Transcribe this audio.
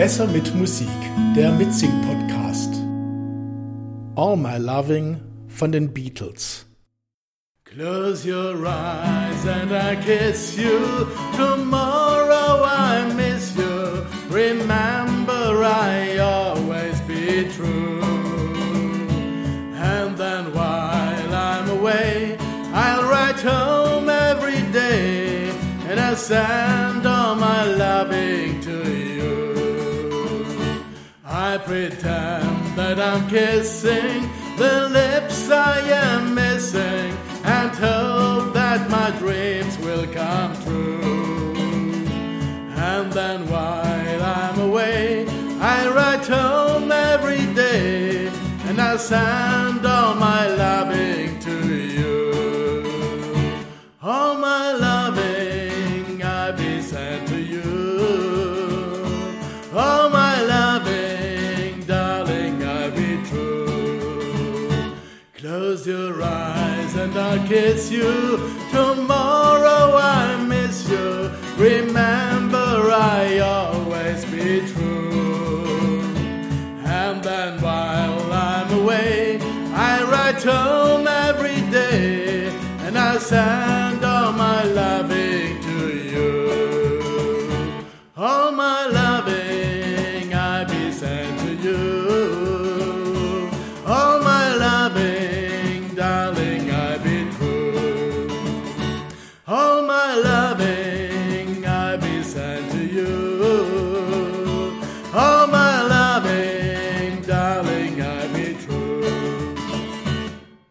Besser mit Musik, der Mitsing-Podcast. All My Loving von den Beatles. Close your eyes and I kiss you. Tomorrow I miss you. Remember, I always be true. And then while I'm away, I'll write home every day and I'll send I pretend that I'm kissing. The lips I am missing. And hope that my dreams will come true. And then while I'm away, I write home every day. And I'll send Close your eyes and I'll kiss you. Tomorrow I miss you. Remember, I always be true. And then while I'm away, I write home every day and I send.